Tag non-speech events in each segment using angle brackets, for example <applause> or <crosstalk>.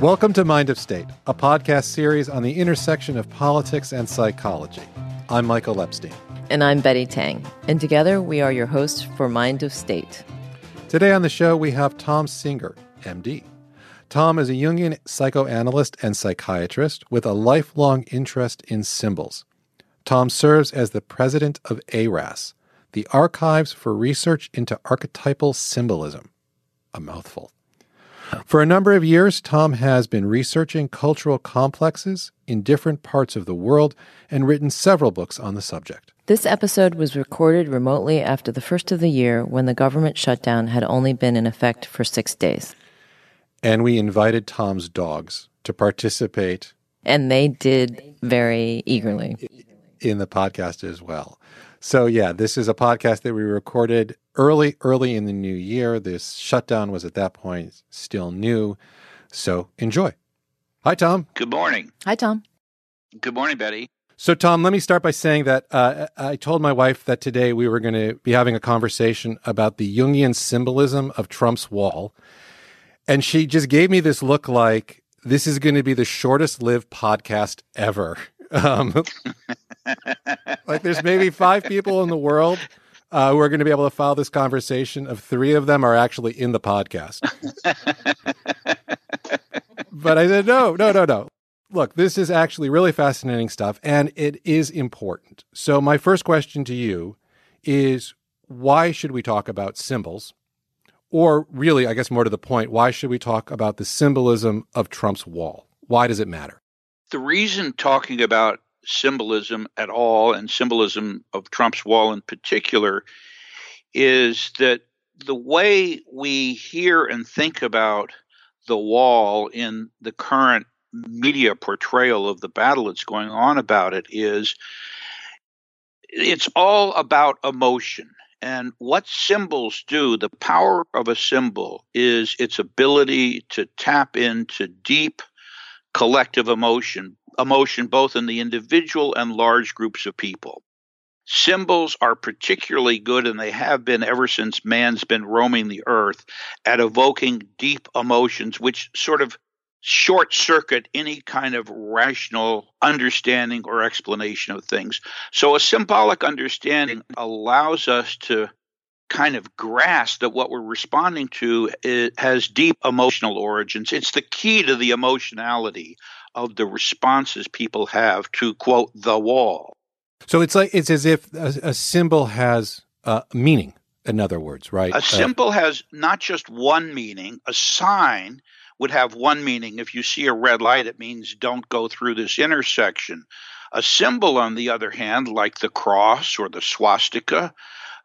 Welcome to Mind of State, a podcast series on the intersection of politics and psychology. I'm Michael Epstein. And I'm Betty Tang. And together we are your hosts for Mind of State. Today on the show, we have Tom Singer, MD. Tom is a Jungian psychoanalyst and psychiatrist with a lifelong interest in symbols. Tom serves as the president of ARAS, the Archives for Research into Archetypal Symbolism. A mouthful. For a number of years, Tom has been researching cultural complexes in different parts of the world and written several books on the subject. This episode was recorded remotely after the first of the year when the government shutdown had only been in effect for six days. And we invited Tom's dogs to participate. And they did very eagerly. In the podcast as well. So, yeah, this is a podcast that we recorded early, early in the new year. This shutdown was at that point still new. So, enjoy. Hi, Tom. Good morning. Hi, Tom. Good morning, Betty. So, Tom, let me start by saying that uh, I told my wife that today we were going to be having a conversation about the Jungian symbolism of Trump's wall. And she just gave me this look like this is going to be the shortest lived podcast ever. <laughs> Um, like there's maybe five people in the world uh, who are going to be able to follow this conversation. Of three of them are actually in the podcast. but I said, no, no, no, no. Look, this is actually really fascinating stuff and it is important. So, my first question to you is why should we talk about symbols? Or, really, I guess more to the point, why should we talk about the symbolism of Trump's wall? Why does it matter? The reason talking about symbolism at all and symbolism of Trump's wall in particular is that the way we hear and think about the wall in the current media portrayal of the battle that's going on about it is it's all about emotion. And what symbols do, the power of a symbol is its ability to tap into deep collective emotion, emotion both in the individual and large groups of people. Symbols are particularly good, and they have been ever since man's been roaming the earth, at evoking deep emotions, which sort of short circuit any kind of rational understanding or explanation of things. So, a symbolic understanding allows us to kind of grasp that what we're responding to has deep emotional origins. It's the key to the emotionality of the responses people have to quote the wall. So it's like it's as if a, a symbol has uh, meaning. In other words, right? A uh, symbol uh, has not just one meaning. A sign would have one meaning. If you see a red light, it means don't go through this intersection. A symbol, on the other hand, like the cross or the swastika,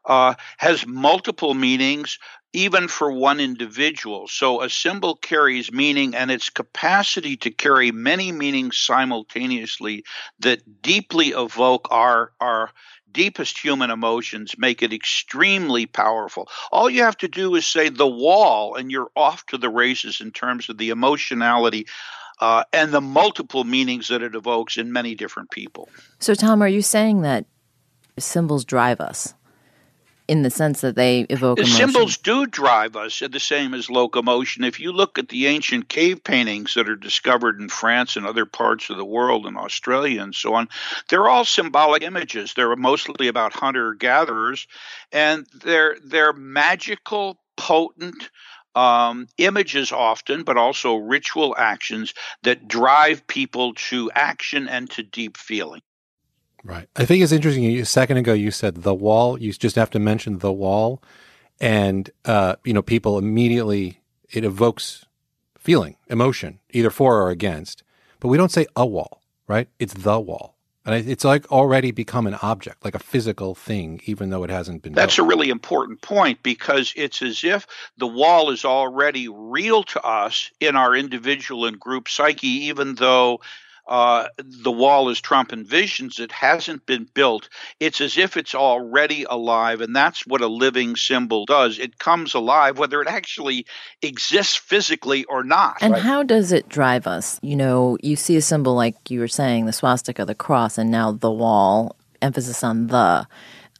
uh, has multiple meanings even for one individual. So a symbol carries meaning and its capacity to carry many meanings simultaneously that deeply evoke our our deepest human emotions make it extremely powerful. All you have to do is say the wall and you're off to the races in terms of the emotionality uh, and the multiple meanings that it evokes in many different people. So, Tom, are you saying that symbols drive us? In the sense that they evoke emotion. Symbols do drive us the same as locomotion. If you look at the ancient cave paintings that are discovered in France and other parts of the world, in Australia and so on, they're all symbolic images. They're mostly about hunter gatherers, and they're they're magical, potent. Um, images often, but also ritual actions that drive people to action and to deep feeling. Right. I think it's interesting. A second ago, you said the wall. You just have to mention the wall, and uh, you know, people immediately it evokes feeling, emotion, either for or against. But we don't say a wall, right? It's the wall, and it's like already become an object, like a physical thing, even though it hasn't been. That's built. a really important point because it's as if the wall is already real to us in our individual and group psyche, even though uh, the wall as Trump envisions it hasn't been built. It's as if it's already alive, and that's what a living symbol does. It comes alive, whether it actually exists physically or not. And right? how does it drive us? You know, you see a symbol like you were saying, the swastika, the cross, and now the wall, emphasis on the.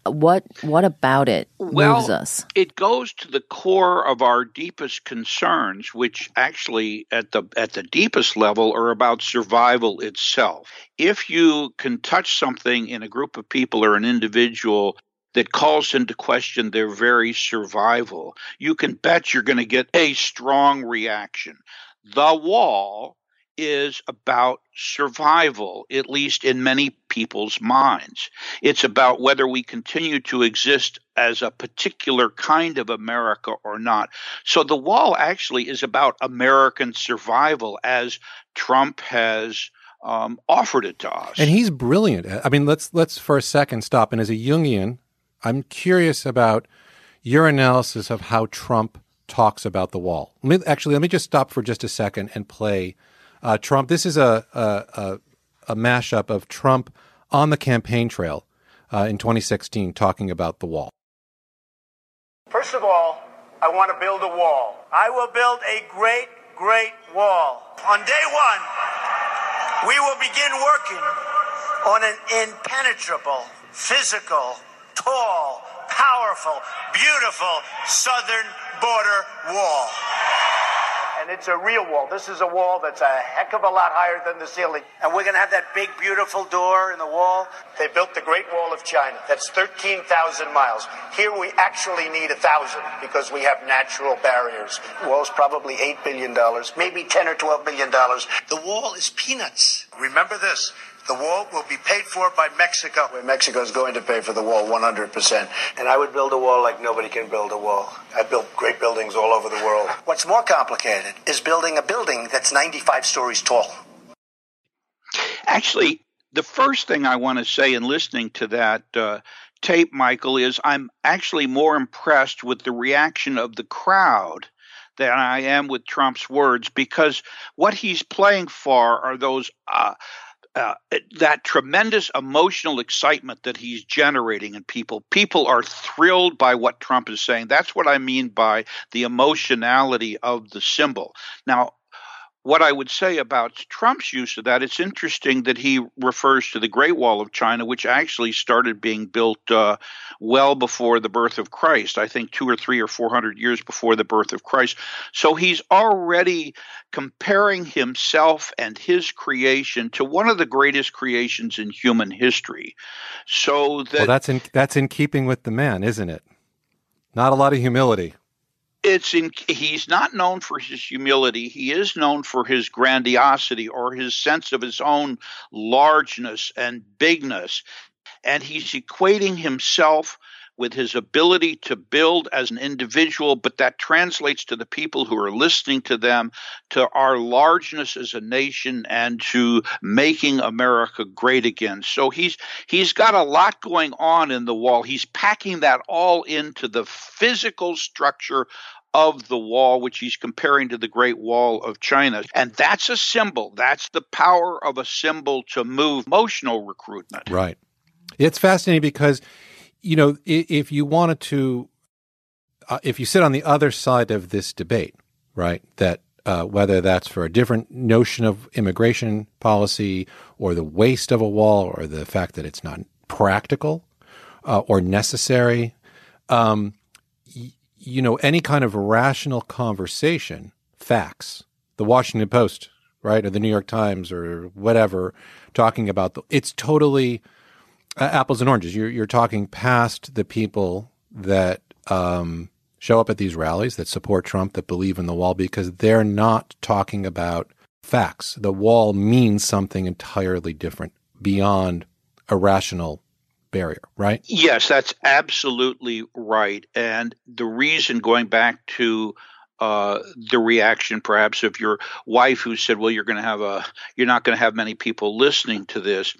What what about it well, moves us? It goes to the core of our deepest concerns, which actually at the at the deepest level are about survival itself. If you can touch something in a group of people or an individual that calls into question their very survival, you can bet you're going to get a strong reaction. The wall is about survival, at least in many people's minds. It's about whether we continue to exist as a particular kind of America or not. So the wall actually is about American survival as Trump has um, offered it to us. And he's brilliant. I mean, let's let's for a second stop. And as a Jungian, I'm curious about your analysis of how Trump talks about the wall. Let me, actually, let me just stop for just a second and play uh, Trump. This is a, a, a, mashup of Trump on the campaign trail uh, in 2016 talking about the wall. First of all, I want to build a wall. I will build a great, great wall. On day one, we will begin working on an impenetrable, physical, tall, powerful, beautiful southern border wall. And it's a real wall. This is a wall that's a heck of a lot higher than the ceiling. And we're going to have that big, beautiful door in the wall. They built the Great Wall of China. That's 13,000 miles. Here we actually need a thousand because we have natural barriers. The wall's probably $8 billion, maybe 10 or $12 billion. The wall is peanuts. Remember this. The wall will be paid for by Mexico. Mexico is going to pay for the wall 100%. And I would build a wall like nobody can build a wall. I built great buildings all over the world. <laughs> What's more complicated is building a building that's 95 stories tall. Actually, the first thing I want to say in listening to that uh, tape, Michael, is I'm actually more impressed with the reaction of the crowd than I am with Trump's words because what he's playing for are those. Uh, uh, that tremendous emotional excitement that he's generating in people. People are thrilled by what Trump is saying. That's what I mean by the emotionality of the symbol. Now, what I would say about Trump's use of that, it's interesting that he refers to the Great Wall of China, which actually started being built uh, well before the birth of Christ. I think two or three or four hundred years before the birth of Christ. So he's already comparing himself and his creation to one of the greatest creations in human history. So that well, that's in that's in keeping with the man, isn't it? Not a lot of humility it's in he's not known for his humility he is known for his grandiosity or his sense of his own largeness and bigness and he's equating himself with his ability to build as an individual, but that translates to the people who are listening to them, to our largeness as a nation, and to making America great again. So he's he's got a lot going on in the wall. He's packing that all into the physical structure of the wall, which he's comparing to the Great Wall of China. And that's a symbol. That's the power of a symbol to move emotional recruitment. Right. It's fascinating because you know, if you wanted to, uh, if you sit on the other side of this debate, right, that uh, whether that's for a different notion of immigration policy or the waste of a wall or the fact that it's not practical uh, or necessary, um, you know, any kind of rational conversation, facts, the Washington Post, right, or the New York Times or whatever, talking about the, it's totally uh, apples and oranges. You're, you're talking past the people that um, show up at these rallies that support Trump, that believe in the wall, because they're not talking about facts. The wall means something entirely different beyond a rational barrier, right? Yes, that's absolutely right. And the reason, going back to uh, the reaction perhaps of your wife who said well you're going to have a you're not going to have many people listening to this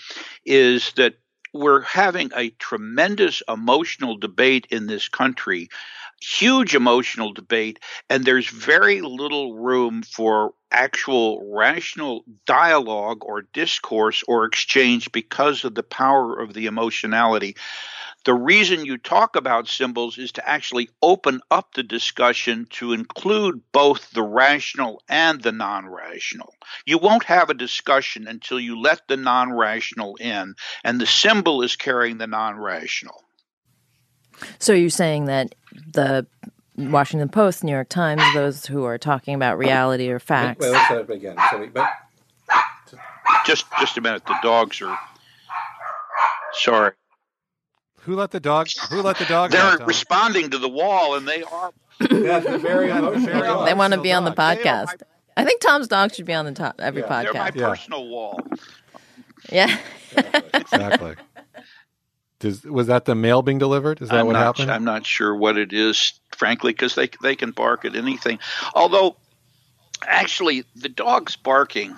is that we're having a tremendous emotional debate in this country, huge emotional debate, and there's very little room for actual rational dialogue or discourse or exchange because of the power of the emotionality. The reason you talk about symbols is to actually open up the discussion to include both the rational and the non rational. You won't have a discussion until you let the non rational in, and the symbol is carrying the non rational. So you're saying that the Washington Post, New York Times, those who are talking about reality or facts. Wait, let's start up again. So we, but Just just a minute. The dogs are sorry. who let the dogs? Who let the dog? They're out, responding to the wall, and they are. Yeah, they're very, <laughs> very they want to be on the dogs. podcast. I think Tom's dog should be on the top every Yeah. They're my. Yeah. personal wall. Yeah. Exactly. Does, was that the mail being delivered? Is that I'm what not, happened? I'm not sure what it is, frankly, because they they can bark at anything. Although, actually, the dog's barking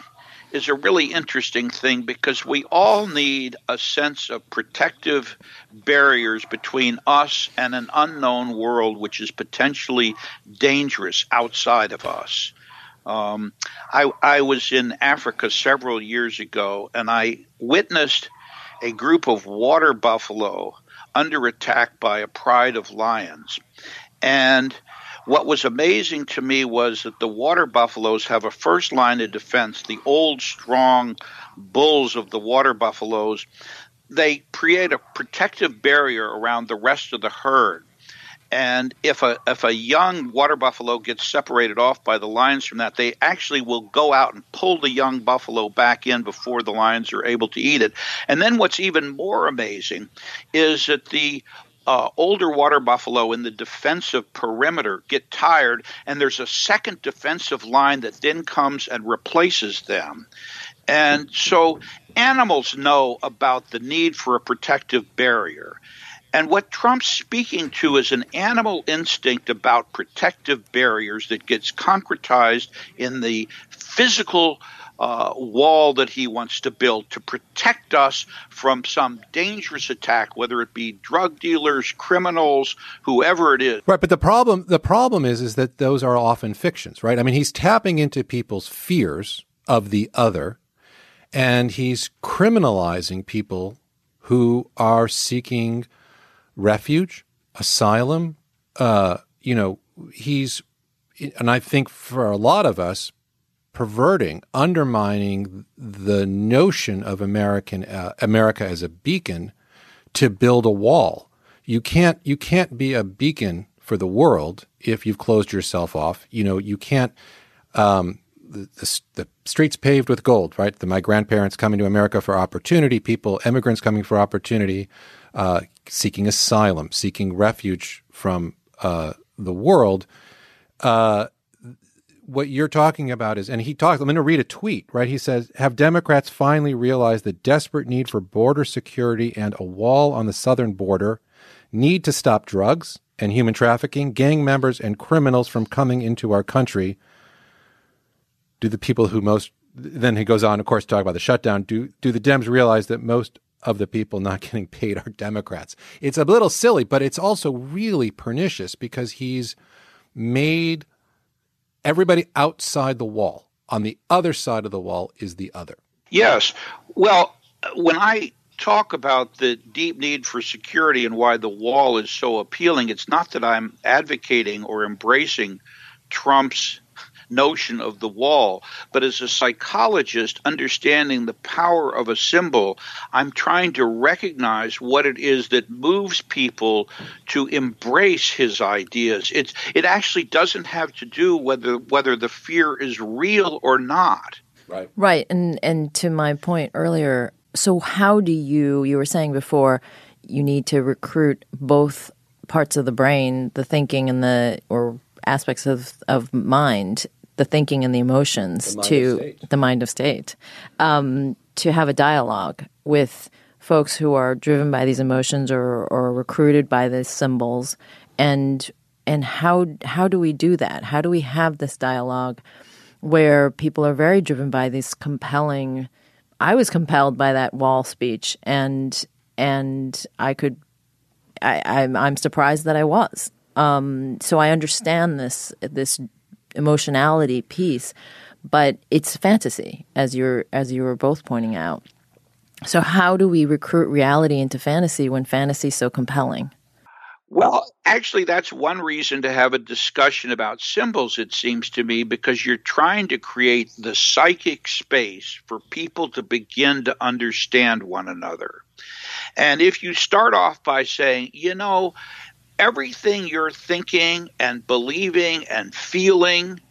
is a really interesting thing because we all need a sense of protective barriers between us and an unknown world which is potentially dangerous outside of us. Um, I, I was in Africa several years ago and I witnessed a group of water buffalo under attack by a pride of lions. And what was amazing to me was that the water buffaloes have a first line of defense. The old, strong bulls of the water buffaloes, they create a protective barrier around the rest of the herd. And if a if a young water buffalo gets separated off by the lions from that, they actually will go out and pull the young buffalo back in before the lions are able to eat it. And then what's even more amazing is that the uh, older water buffalo in the defensive perimeter get tired, and there's a second defensive line that then comes and replaces them. And so animals know about the need for a protective barrier. And what Trump's speaking to is an animal instinct about protective barriers that gets concretized in the physical uh, wall that he wants to build to protect us from some dangerous attack, whether it be drug dealers, criminals, whoever it is. Right, but the problem the problem is is that those are often fictions, right? I mean, he's tapping into people's fears of the other, and he's criminalizing people who are seeking refuge, asylum. Uh, you know, he's, and I think for a lot of us, perverting, undermining the notion of American uh, America as a beacon to build a wall. You can't you can't be a beacon for the world if you've closed yourself off. You know, you can't. Um, the, the, the streets paved with gold, right? The, my grandparents coming to America for opportunity, people, immigrants coming for opportunity, uh, seeking asylum, seeking refuge from uh, the world. Uh, what you're talking about is, and he talks, I'm going to read a tweet, right? He says, Have Democrats finally realized the desperate need for border security and a wall on the southern border, need to stop drugs and human trafficking, gang members, and criminals from coming into our country? Do the people who most, then he goes on, of course, to talk about the shutdown. Do, do the Dems realize that most of the people not <laughs> getting paid are Democrats? It's a little silly, but it's also really pernicious because he's made everybody outside the wall. On the other side of the wall is the other. Yes. Well, when I talk about the deep need for security and why the wall is so appealing, it's not that I'm advocating or embracing Trump's notion of the wall, but as a psychologist understanding the power of a symbol, I'm trying to recognize what it is that moves people to embrace his ideas. It's it actually doesn't have to do whether whether the fear is real or not. Right. Right. And and to my point earlier, so how do you you were saying before you need to recruit both parts of the brain, the thinking and the or aspects of of mind, the thinking and the emotions The to the mind of state. Um, to have a dialogue with folks who are driven by these emotions or or recruited by these symbols and and how how do we do that? How do we have this dialogue where people are very driven by these compelling I was compelled by that wall speech and and I could I, I'm I'm surprised that I was. Um, so I understand this this emotionality piece, but it's fantasy, as you're as you were both pointing out. So how do we recruit reality into fantasy when fantasy is so compelling? Well, actually, that's one reason to have a discussion about symbols, it seems to me, because you're trying to create the psychic space for people to begin to understand one another. And if you start off by saying, you know, everything you're thinking and believing and feeling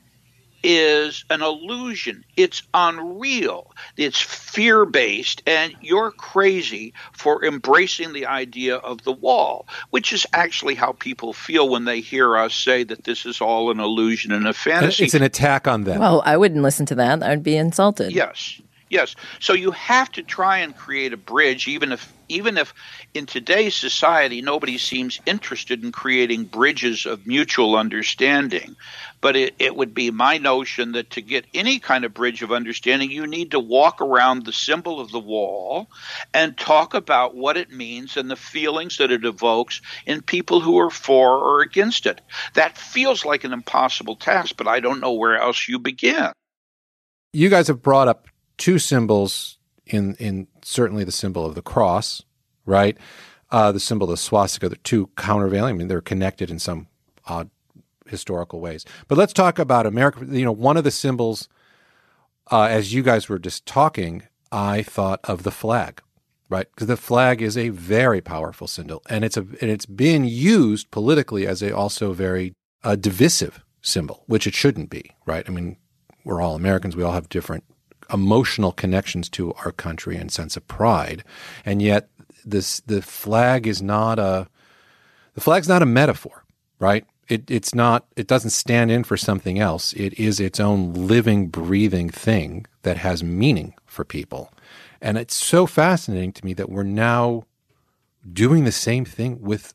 is an illusion. It's unreal. It's fear based, and you're crazy for embracing the idea of the wall, which is actually how people feel when they hear us say that this is all an illusion and a fantasy. It's an attack on them. Well, I wouldn't listen to that. I'd be insulted. Yes. Yes. So you have to try and create a bridge, even if even if in today's society nobody seems interested in creating bridges of mutual understanding. But it, it would be my notion that to get any kind of bridge of understanding, you need to walk around the symbol of the wall and talk about what it means and the feelings that it evokes in people who are for or against it. That feels like an impossible task, but I don't know where else you begin. You guys have brought up two symbols in in certainly the symbol of the cross, right? Uh, the symbol of the swastika. They're two countervailing. I mean, they're connected in some odd historical ways. But let's talk about America. You know, one of the symbols, uh, as you guys were just talking, I thought of the flag, right? Because the flag is a very powerful symbol, and it's a and it's been used politically as a also very uh, divisive symbol, which it shouldn't be, right? I mean, we're all Americans. We all have different emotional connections to our country and sense of pride, and yet this the flag is not a the flag's not a metaphor, right? It, it's not it doesn't stand in for something else. It is its own living, breathing thing that has meaning for people, and it's so fascinating to me that we're now doing the same thing with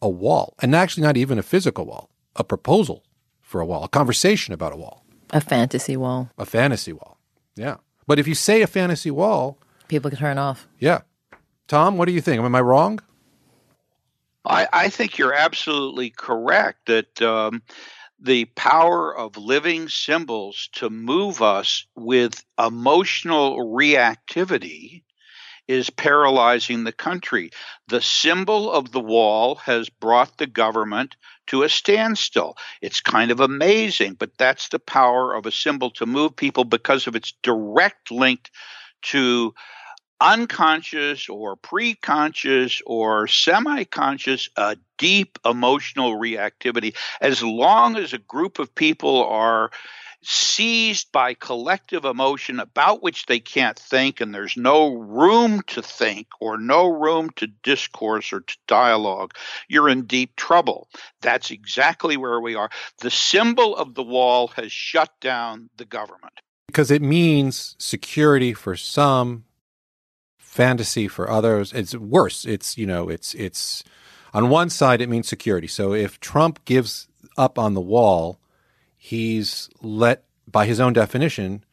a wall, and actually not even a physical wall, a proposal for a wall, a conversation about a wall, A fantasy wall. a fantasy wall. Yeah. But if you say a fantasy wall, People can turn off. yeah. Tom, what do you think? Am I wrong? I, I think you're absolutely correct that um, the power of living symbols to move us with emotional reactivity is paralyzing the country. The symbol of the wall has brought the government to a standstill. It's kind of amazing, but that's the power of a symbol to move people because of its direct link to unconscious or pre-conscious or semi-conscious a deep emotional reactivity as long as a group of people are seized by collective emotion about which they can't think and there's no room to think or no room to discourse or to dialogue you're in deep trouble that's exactly where we are the symbol of the wall has shut down the government Because it means security for some, fantasy for others. It's worse. It's, you know, it's, it's, on one side, it means security. So if Trump gives up on the wall, he's let, by his own definition,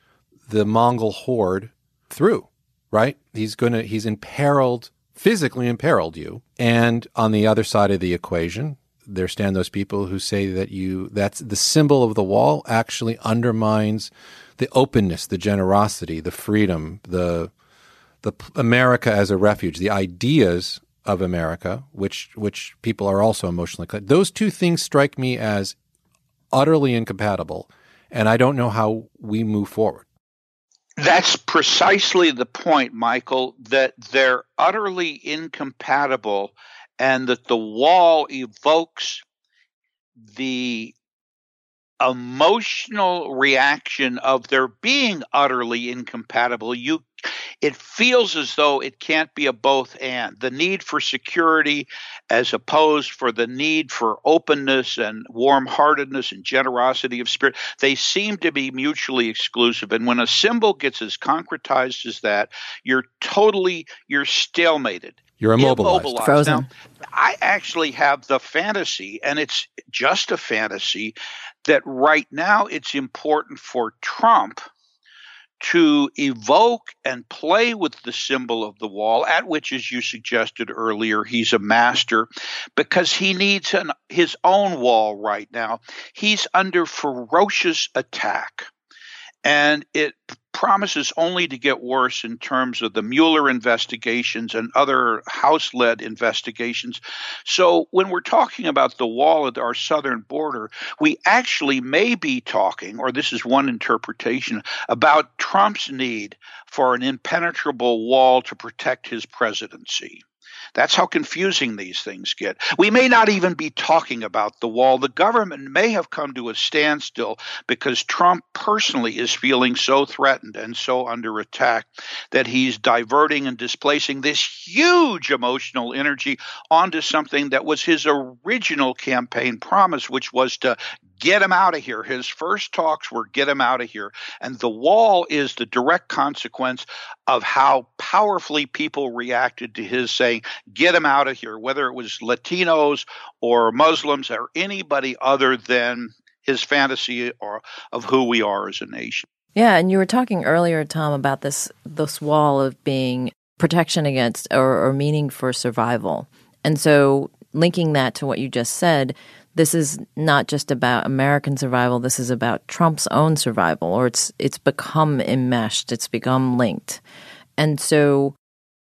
the Mongol horde through, right? He's going to, he's imperiled, physically imperiled you. And on the other side of the equation, there stand those people who say that you, that's the symbol of the wall actually undermines the openness, the generosity, the freedom, the, the America as a refuge, the ideas of America, which which people are also emotionally. Those two things strike me as utterly incompatible, and I don't know how we move forward. That's precisely the point, Michael, that they're utterly incompatible and that the wall evokes the emotional reaction of their being utterly incompatible. You it feels as though it can't be a both and. The need for security as opposed for the need for openness and warm heartedness and generosity of spirit, they seem to be mutually exclusive. And when a symbol gets as concretized as that, you're totally you're stalemated. You're immobilized. Immobilized. Frozen. Now, I actually have the fantasy, and it's just a fantasy, that right now it's important for Trump to evoke and play with the symbol of the wall, at which, as you suggested earlier, he's a master, because he needs an, his own wall right now. He's under ferocious attack. And it promises only to get worse in terms of the Mueller investigations and other House led investigations. So, when we're talking about the wall at our southern border, we actually may be talking, or this is one interpretation, about Trump's need for an impenetrable wall to protect his presidency. That's how confusing these things get. We may not even be talking about the wall. The government may have come to a standstill because Trump personally is feeling so threatened and so under attack that he's diverting and displacing this huge emotional energy onto something that was his original campaign promise, which was to get him out of here. His first talks were get him out of here. And the wall is the direct consequence of how powerfully people reacted to his saying, get them out of here, whether it was Latinos or Muslims or anybody other than his fantasy or of who we are as a nation. Yeah, and you were talking earlier, Tom, about this this wall of being protection against or, or meaning for survival. And so linking that to what you just said, this is not just about American survival. This is about Trump's own survival, or it's it's become enmeshed. It's become linked, and so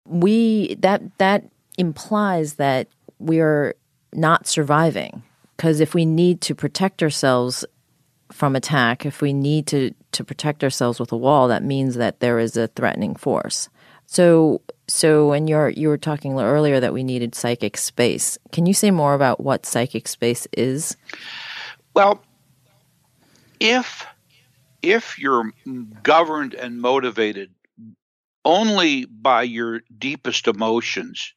we that that implies that we are not surviving because if we need to protect ourselves from attack, if we need to to protect ourselves with a wall, that means that there is a threatening force. So so when you're you were talking earlier that we needed psychic space. Can you say more about what psychic space is? Well, if if you're governed and motivated only by your deepest emotions,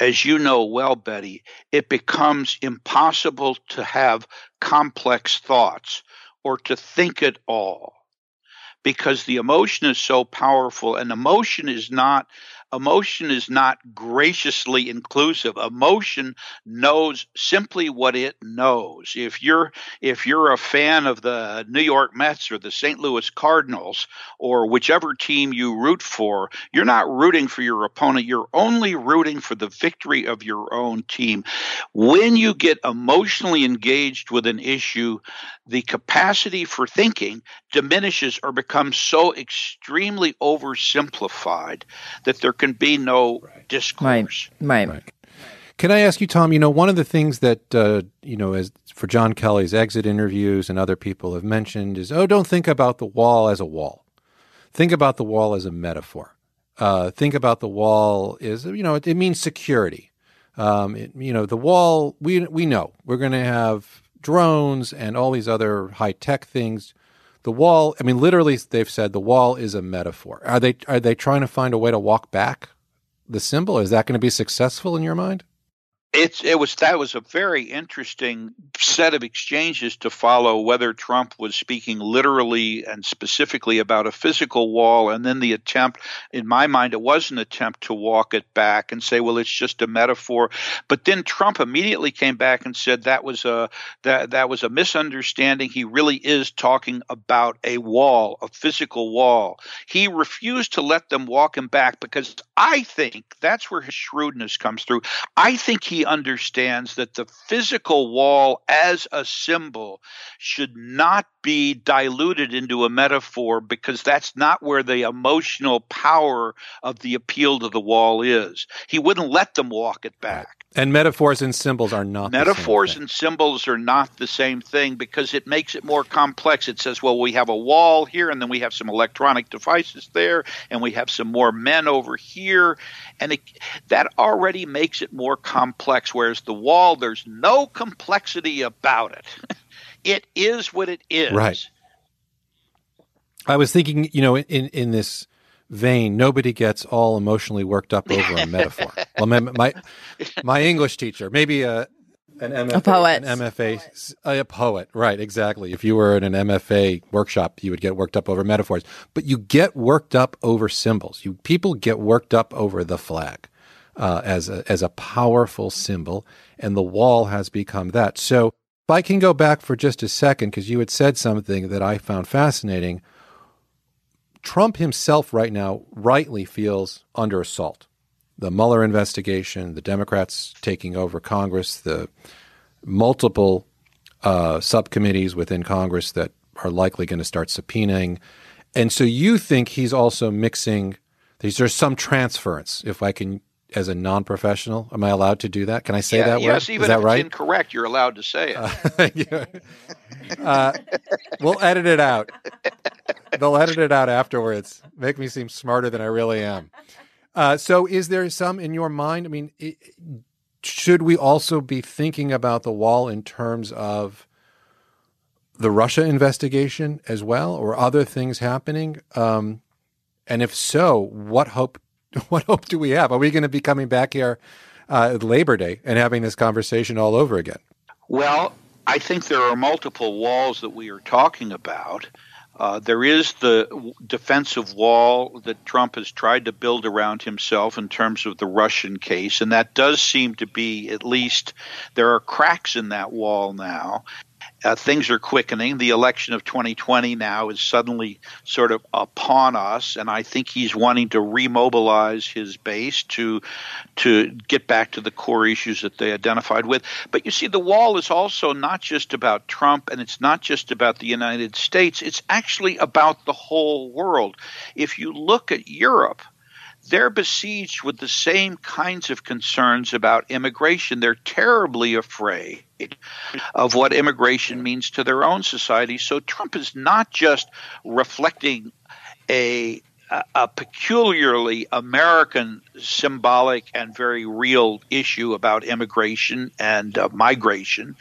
as you know well, Betty, it becomes impossible to have complex thoughts or to think at all because the emotion is so powerful and emotion is not Emotion is not graciously inclusive. Emotion knows simply what it knows. If you're if you're a fan of the New York Mets or the St. Louis Cardinals or whichever team you root for, you're not rooting for your opponent. You're only rooting for the victory of your own team. When you get emotionally engaged with an issue, the capacity for thinking diminishes or becomes so extremely oversimplified that there can be no discourse. Right. right. Can I ask you, Tom? You know, one of the things that uh, you know, as for John Kelly's exit interviews and other people have mentioned is, oh, don't think about the wall as a wall. Think about the wall as a metaphor. Uh, think about the wall is, you know, it, it means security. Um, it, you know, the wall. We we know we're going to have drones and all these other high tech things the wall i mean literally they've said the wall is a metaphor. Are they are they trying to find a way to walk back the symbol? Is that going to be successful in your mind it's it was that was a very interesting set of exchanges to follow whether Trump was speaking literally and specifically about a physical wall and then the attempt in my mind it was an attempt to walk it back and say well it's just a metaphor. But then Trump immediately came back and said that was a that that was a misunderstanding. He really is talking about a wall a physical wall. He refused to let them walk him back because I think that's where his shrewdness comes through. I think he understands that the physical wall as a symbol should not be diluted into a metaphor because that's not where the emotional power of the appeal to the wall is. He wouldn't let them walk it back. And metaphors and symbols are not metaphors and symbols are not the same thing because it makes it more complex. It says, well, we have a wall here, and then we have some electronic devices there, and we have some more men over here, and it, that already makes it more complex. Whereas the wall, there's no complexity about it. <laughs> it is what it is. Right. I was thinking, you know, in in this vein, nobody gets all emotionally worked up over a metaphor. <laughs> Well, my, my, my English teacher, maybe a an MFA, a poet, an MFA, a poet, right? Exactly. If you were in an MFA workshop, you would get worked up over metaphors, but you get worked up over symbols. You people get worked up over the flag uh, as a as a powerful symbol, and the wall has become that. So, if I can go back for just a second, because you had said something that I found fascinating Trump himself right now rightly feels under assault. The Mueller investigation, the Democrats taking over Congress, the multiple uh, subcommittees within Congress that are likely going to start subpoenaing. And so you think he's also mixing, there's some transference, if I can as a non-professional? Am I allowed to do that? Can I say yeah, that yes, word? even Is that if right? it's incorrect, you're allowed to say it. Uh, <laughs> uh, we'll edit it out. They'll edit it out afterwards. Make me seem smarter than I really am. Uh, so, is there some in your mind? I mean, it, should we also be thinking about the wall in terms of the Russia investigation as well, or other things happening? Um, and if so, what hope? <laughs> What hope do we have? Are we going to be coming back here uh, Labor Day and having this conversation all over again? Well, I think there are multiple walls that we are talking about. Uh, there is the defensive wall that Trump has tried to build around himself in terms of the Russian case, and that does seem to be at least there are cracks in that wall now. Uh, things are quickening. The election of 2020 now is suddenly sort of upon us, and I think he's wanting to remobilize his base to to get back to the core issues that they identified with. But you see, the wall is also not just about Trump, and it's not just about the United States. It's actually about the whole world. If you look at Europe they're besieged with the same kinds of concerns about immigration. They're terribly afraid of what immigration means to their own society. So Trump is not just reflecting a a peculiarly American symbolic and very real issue about immigration and uh, migration,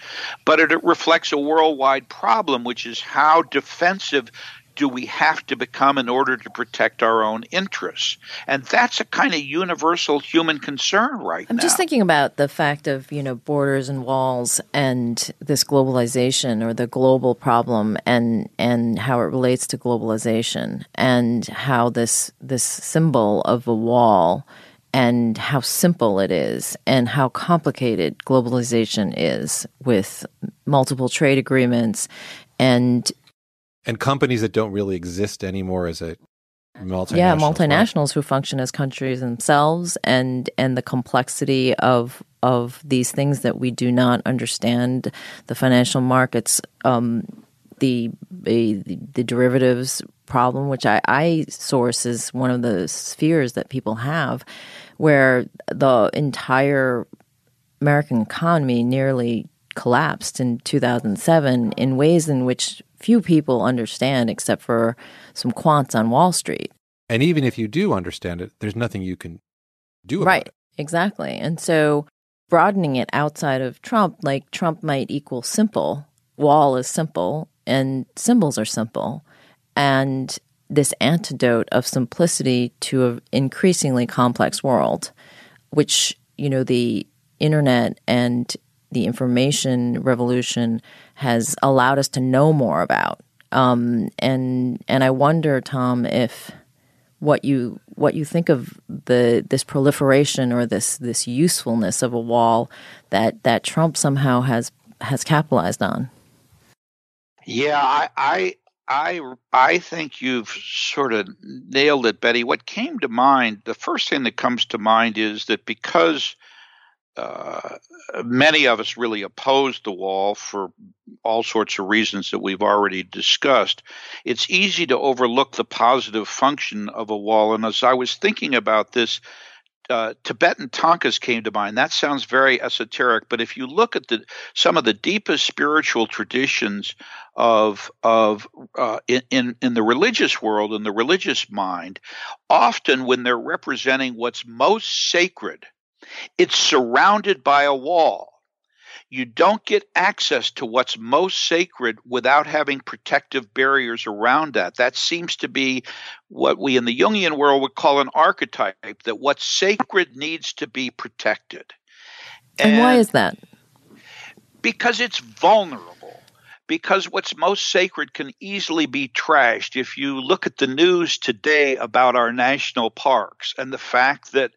but it, it reflects a worldwide problem, which is how defensive do we have to become in order to protect our own interests? And that's a kind of universal human concern right I'm now. just thinking about the fact of, you know, borders and walls and this globalization or the global problem and and how it relates to globalization and how this this symbol of a wall and how simple it is and how complicated globalization is with multiple trade agreements and and companies that don't really exist anymore as a multinational. Yeah, multinationals who function as countries themselves, and and the complexity of of these things that we do not understand, the financial markets, um, the, the the derivatives problem, which I, I source is one of the spheres that people have, where the entire American economy nearly collapsed in 2007 in ways in which few people understand except for some quants on Wall Street. And even if you do understand it, there's nothing you can do about it. right, it. Exactly. And so broadening it outside of Trump, like Trump might equal simple, wall is simple, and symbols are simple. And this antidote of simplicity to an increasingly complex world, which, you know, the internet and the information revolution has allowed us to know more about. Um, and and I wonder, Tom, if what you what you think of the this proliferation or this this usefulness of a wall that that Trump somehow has has capitalized on. Yeah, I, I I I think you've sort of nailed it, Betty. What came to mind, the first thing that comes to mind is that because uh, many of us really opposed the wall for all sorts of reasons that we've already discussed. It's easy to overlook the positive function of a wall. And as I was thinking about this, uh, Tibetan thangkas came to mind. That sounds very esoteric, but if you look at the some of the deepest spiritual traditions of of uh, in, in in the religious world, in the religious mind, often when they're representing what's most sacred it's surrounded by a wall. You don't get access to what's most sacred without having protective barriers around that. That seems to be what we in the Jungian world would call an archetype that what's sacred needs to be protected. And, and why is that? Because it's vulnerable because what's most sacred can easily be trashed. If you look at the news today about our national parks and the fact that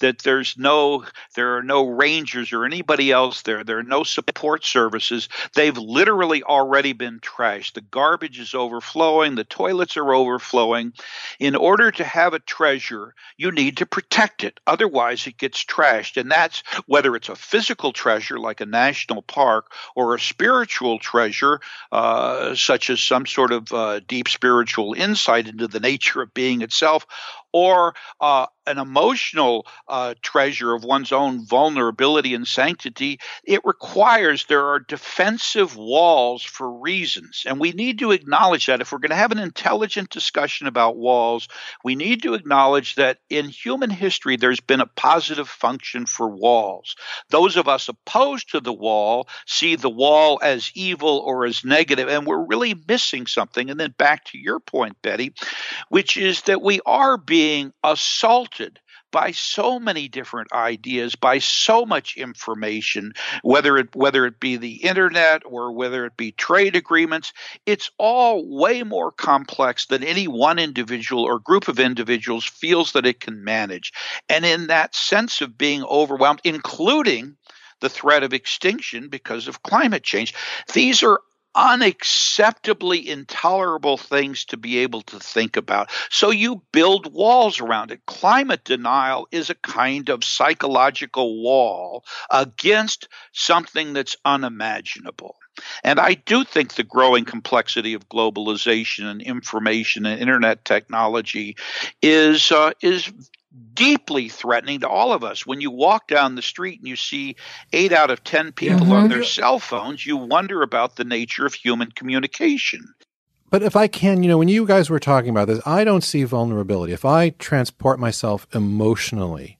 that there's no there are no rangers or anybody else there, there are no support services, they've literally already been trashed. The garbage is overflowing, the toilets are overflowing. In order to have a treasure, you need to protect it. Otherwise it gets trashed. And that's whether it's a physical treasure like a national park or a spiritual treasure uh, such as some sort of uh, deep spiritual insight into the nature of being itself, or uh, an emotional uh, treasure of one's own vulnerability and sanctity, it requires there are defensive walls for reasons. And we need to acknowledge that. If we're going to have an intelligent discussion about walls, we need to acknowledge that in human history, there's been a positive function for walls. Those of us opposed to the wall see the wall as evil or as negative, and we're really missing something. And then back to your point, Betty, which is that we are being assaulted by so many different ideas, by so much information, whether it whether it be the internet or whether it be trade agreements, it's all way more complex than any one individual or group of individuals feels that it can manage. And in that sense of being overwhelmed, including the threat of extinction because of climate change. These are unacceptably intolerable things to be able to think about. So you build walls around it. Climate denial is a kind of psychological wall against something that's unimaginable. And I do think the growing complexity of globalization and information and internet technology is uh, is deeply threatening to all of us. When you walk down the street and you see eight out of 10 people mm-hmm. on their cell phones, you wonder about the nature of human communication. But if I can, you know, when you guys were talking about this, I don't see vulnerability. If I transport myself emotionally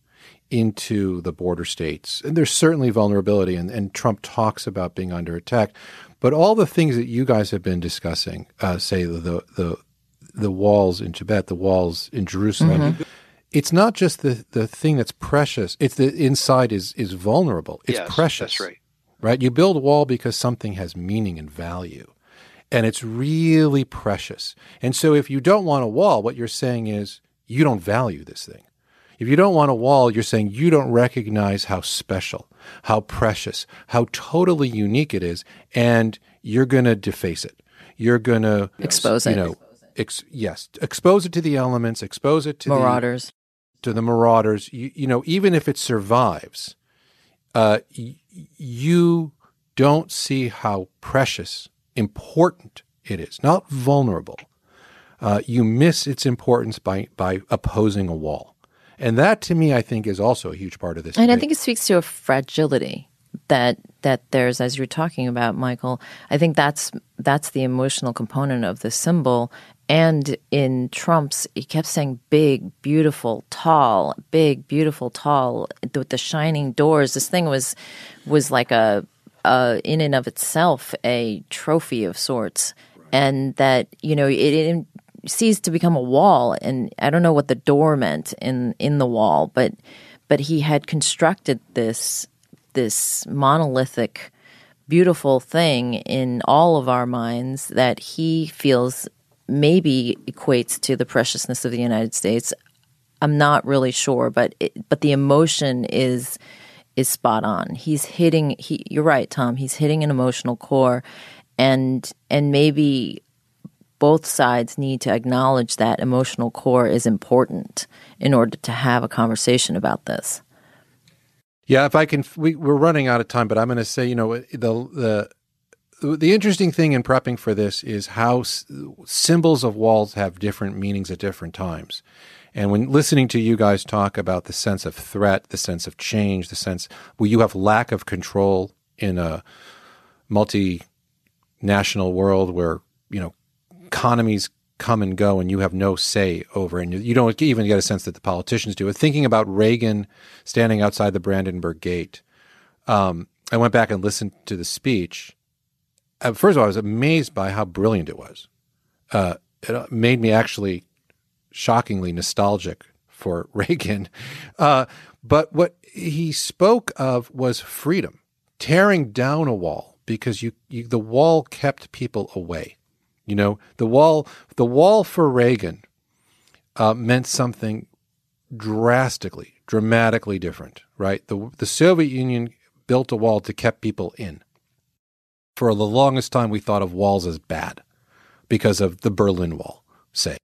into the border states, and there's certainly vulnerability, and, and Trump talks about being under attack, but all the things that you guys have been discussing, uh, say the, the the walls in Tibet, the walls in Jerusalem, mm-hmm it's not just the, the thing that's precious. It's the inside is is vulnerable. It's yes, precious. That's right. Right? You build a wall because something has meaning and value. And it's really precious. And so if you don't want a wall, what you're saying is you don't value this thing. If you don't want a wall, you're saying you don't recognize how special, how precious, how totally unique it is, and you're going to deface it. You're going to expose you it. Know, ex- yes, expose it to the elements, expose it to marauders. To the marauders, you, you know, even if it survives, uh, y- you don't see how precious, important it is, not vulnerable. Uh, you miss its importance by by opposing a wall, and that to me, I think, is also a huge part of this. And debate. I think it speaks to a fragility that that there's, as you're talking about, Michael. I think that's that's the emotional component of the symbol, and in Trump's, he kept saying big, beautiful, tall, big, beautiful, tall, with the shining doors. This thing was was like a, a in and of itself a trophy of sorts, and that you know it, it ceased to become a wall. And I don't know what the door meant in in the wall, but but he had constructed this this monolithic beautiful thing in all of our minds that he feels maybe equates to the preciousness of the United States. I'm not really sure, but it, but the emotion is is spot on. He's hitting. He, you're right, Tom. He's hitting an emotional core, and and maybe both sides need to acknowledge that emotional core is important in order to have a conversation about this. Yeah, if I can, we, we're running out of time, but I'm going to say, you know, the the the interesting thing in prepping for this is how s- symbols of walls have different meanings at different times. And when listening to you guys talk about the sense of threat, the sense of change, the sense where you have lack of control in a multinational world where, you know, economies come and go and you have no say over and you don't even get a sense that the politicians do. Thinking about Reagan standing outside the Brandenburg Gate, um, I went back and listened to the speech uh, first of all, I was amazed by how brilliant it was. Uh, it made me actually shockingly nostalgic for <laughs> Reagan. Uh, but what he spoke of was freedom, tearing down a wall because you, you, the wall kept people away. You know, the wall the wall for Reagan uh, meant something drastically, dramatically different. Right, the the Soviet Union built a wall to keep people in for the longest time, we thought of walls as bad because of the Berlin Wall, say.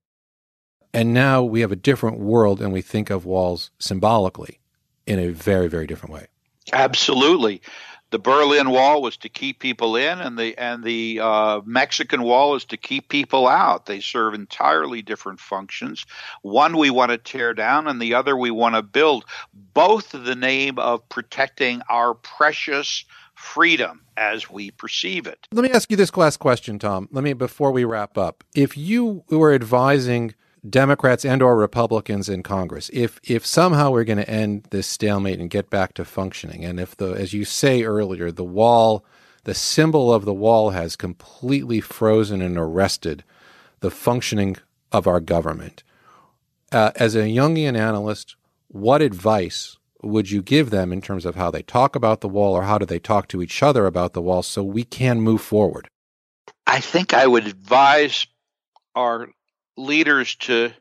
And now we have a different world and we think of walls symbolically in a very, very different way. Absolutely. The Berlin Wall was to keep people in, and the and the uh, Mexican Wall is to keep people out. They serve entirely different functions. One we want to tear down, and the other we want to build. Both in the name of protecting our precious freedom as we perceive it. Let me ask you this last question, Tom. Let me before we wrap up. If you were advising Democrats and or Republicans in Congress, if if somehow we're going to end this stalemate and get back to functioning, and if the as you say earlier, the wall, the symbol of the wall has completely frozen and arrested the functioning of our government. Uh, as a Jungian analyst, what advice would you give them in terms of how they talk about the wall or how do they talk to each other about the wall so we can move forward? I think I would advise our leaders to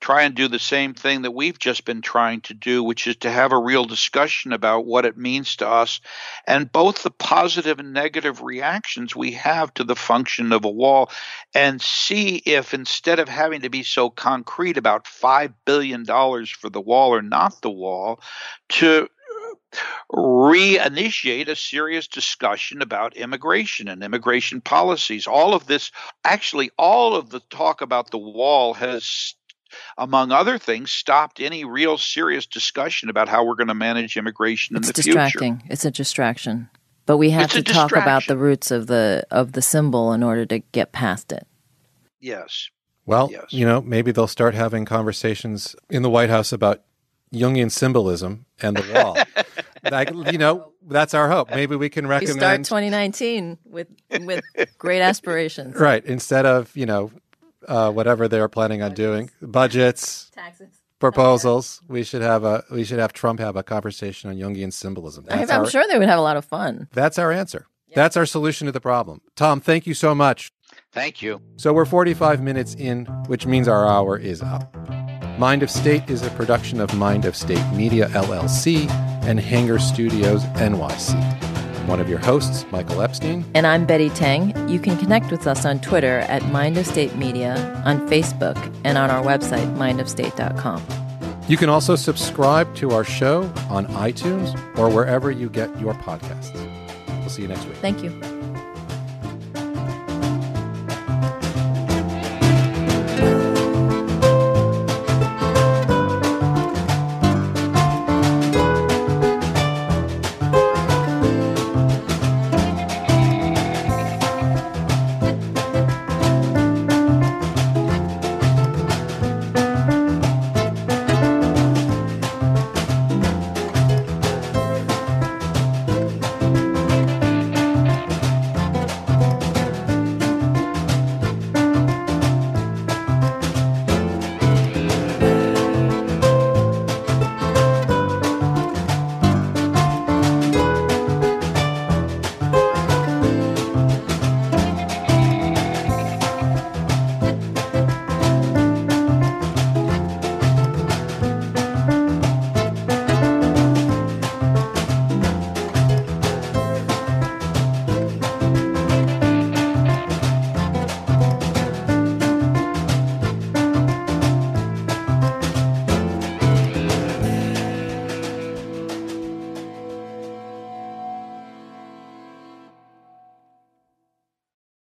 try and do the same thing that we've just been trying to do, which is to have a real discussion about what it means to us and both the positive and negative reactions we have to the function of a wall and see if instead of having to be so concrete about $5 billion for the wall or not the wall, to reinitiate a serious discussion about immigration and immigration policies. All of this, actually, all of the talk about the wall has among other things, stopped any real serious discussion about how we're going to manage immigration it's in the world. It's distracting. future. It's a distraction. But we have It's to talk about the roots of the of the symbol in order to get past it. Yes. Well, Yes. you know, maybe they'll start having conversations in the White House about Jungian symbolism and the wall. <laughs> like, you know, that's our hope. Maybe we can We start recommend 2019 with with great aspirations. right instead of you know uh, whatever they're planning on doing budgets Taxes. proposals. We should have a we should have Trump have a conversation on Jungian symbolism. I, That's I'm our, sure they would have a lot of fun. That's our answer. That's our solution to the problem. Tom, thank you so much. Thank you. So we're 45 minutes in, which means our hour is up. Mind of State is a production of Mind of State Media LLC and Hanger Studios NYC. I'm one of your hosts, Michael Epstein. And I'm Betty Teng. You can connect with us on Twitter at Mind of State Media, on Facebook, and on our website, mindofstate.com. You can also subscribe to our show on iTunes or wherever you get your podcasts. We'll see you next week. Thank you.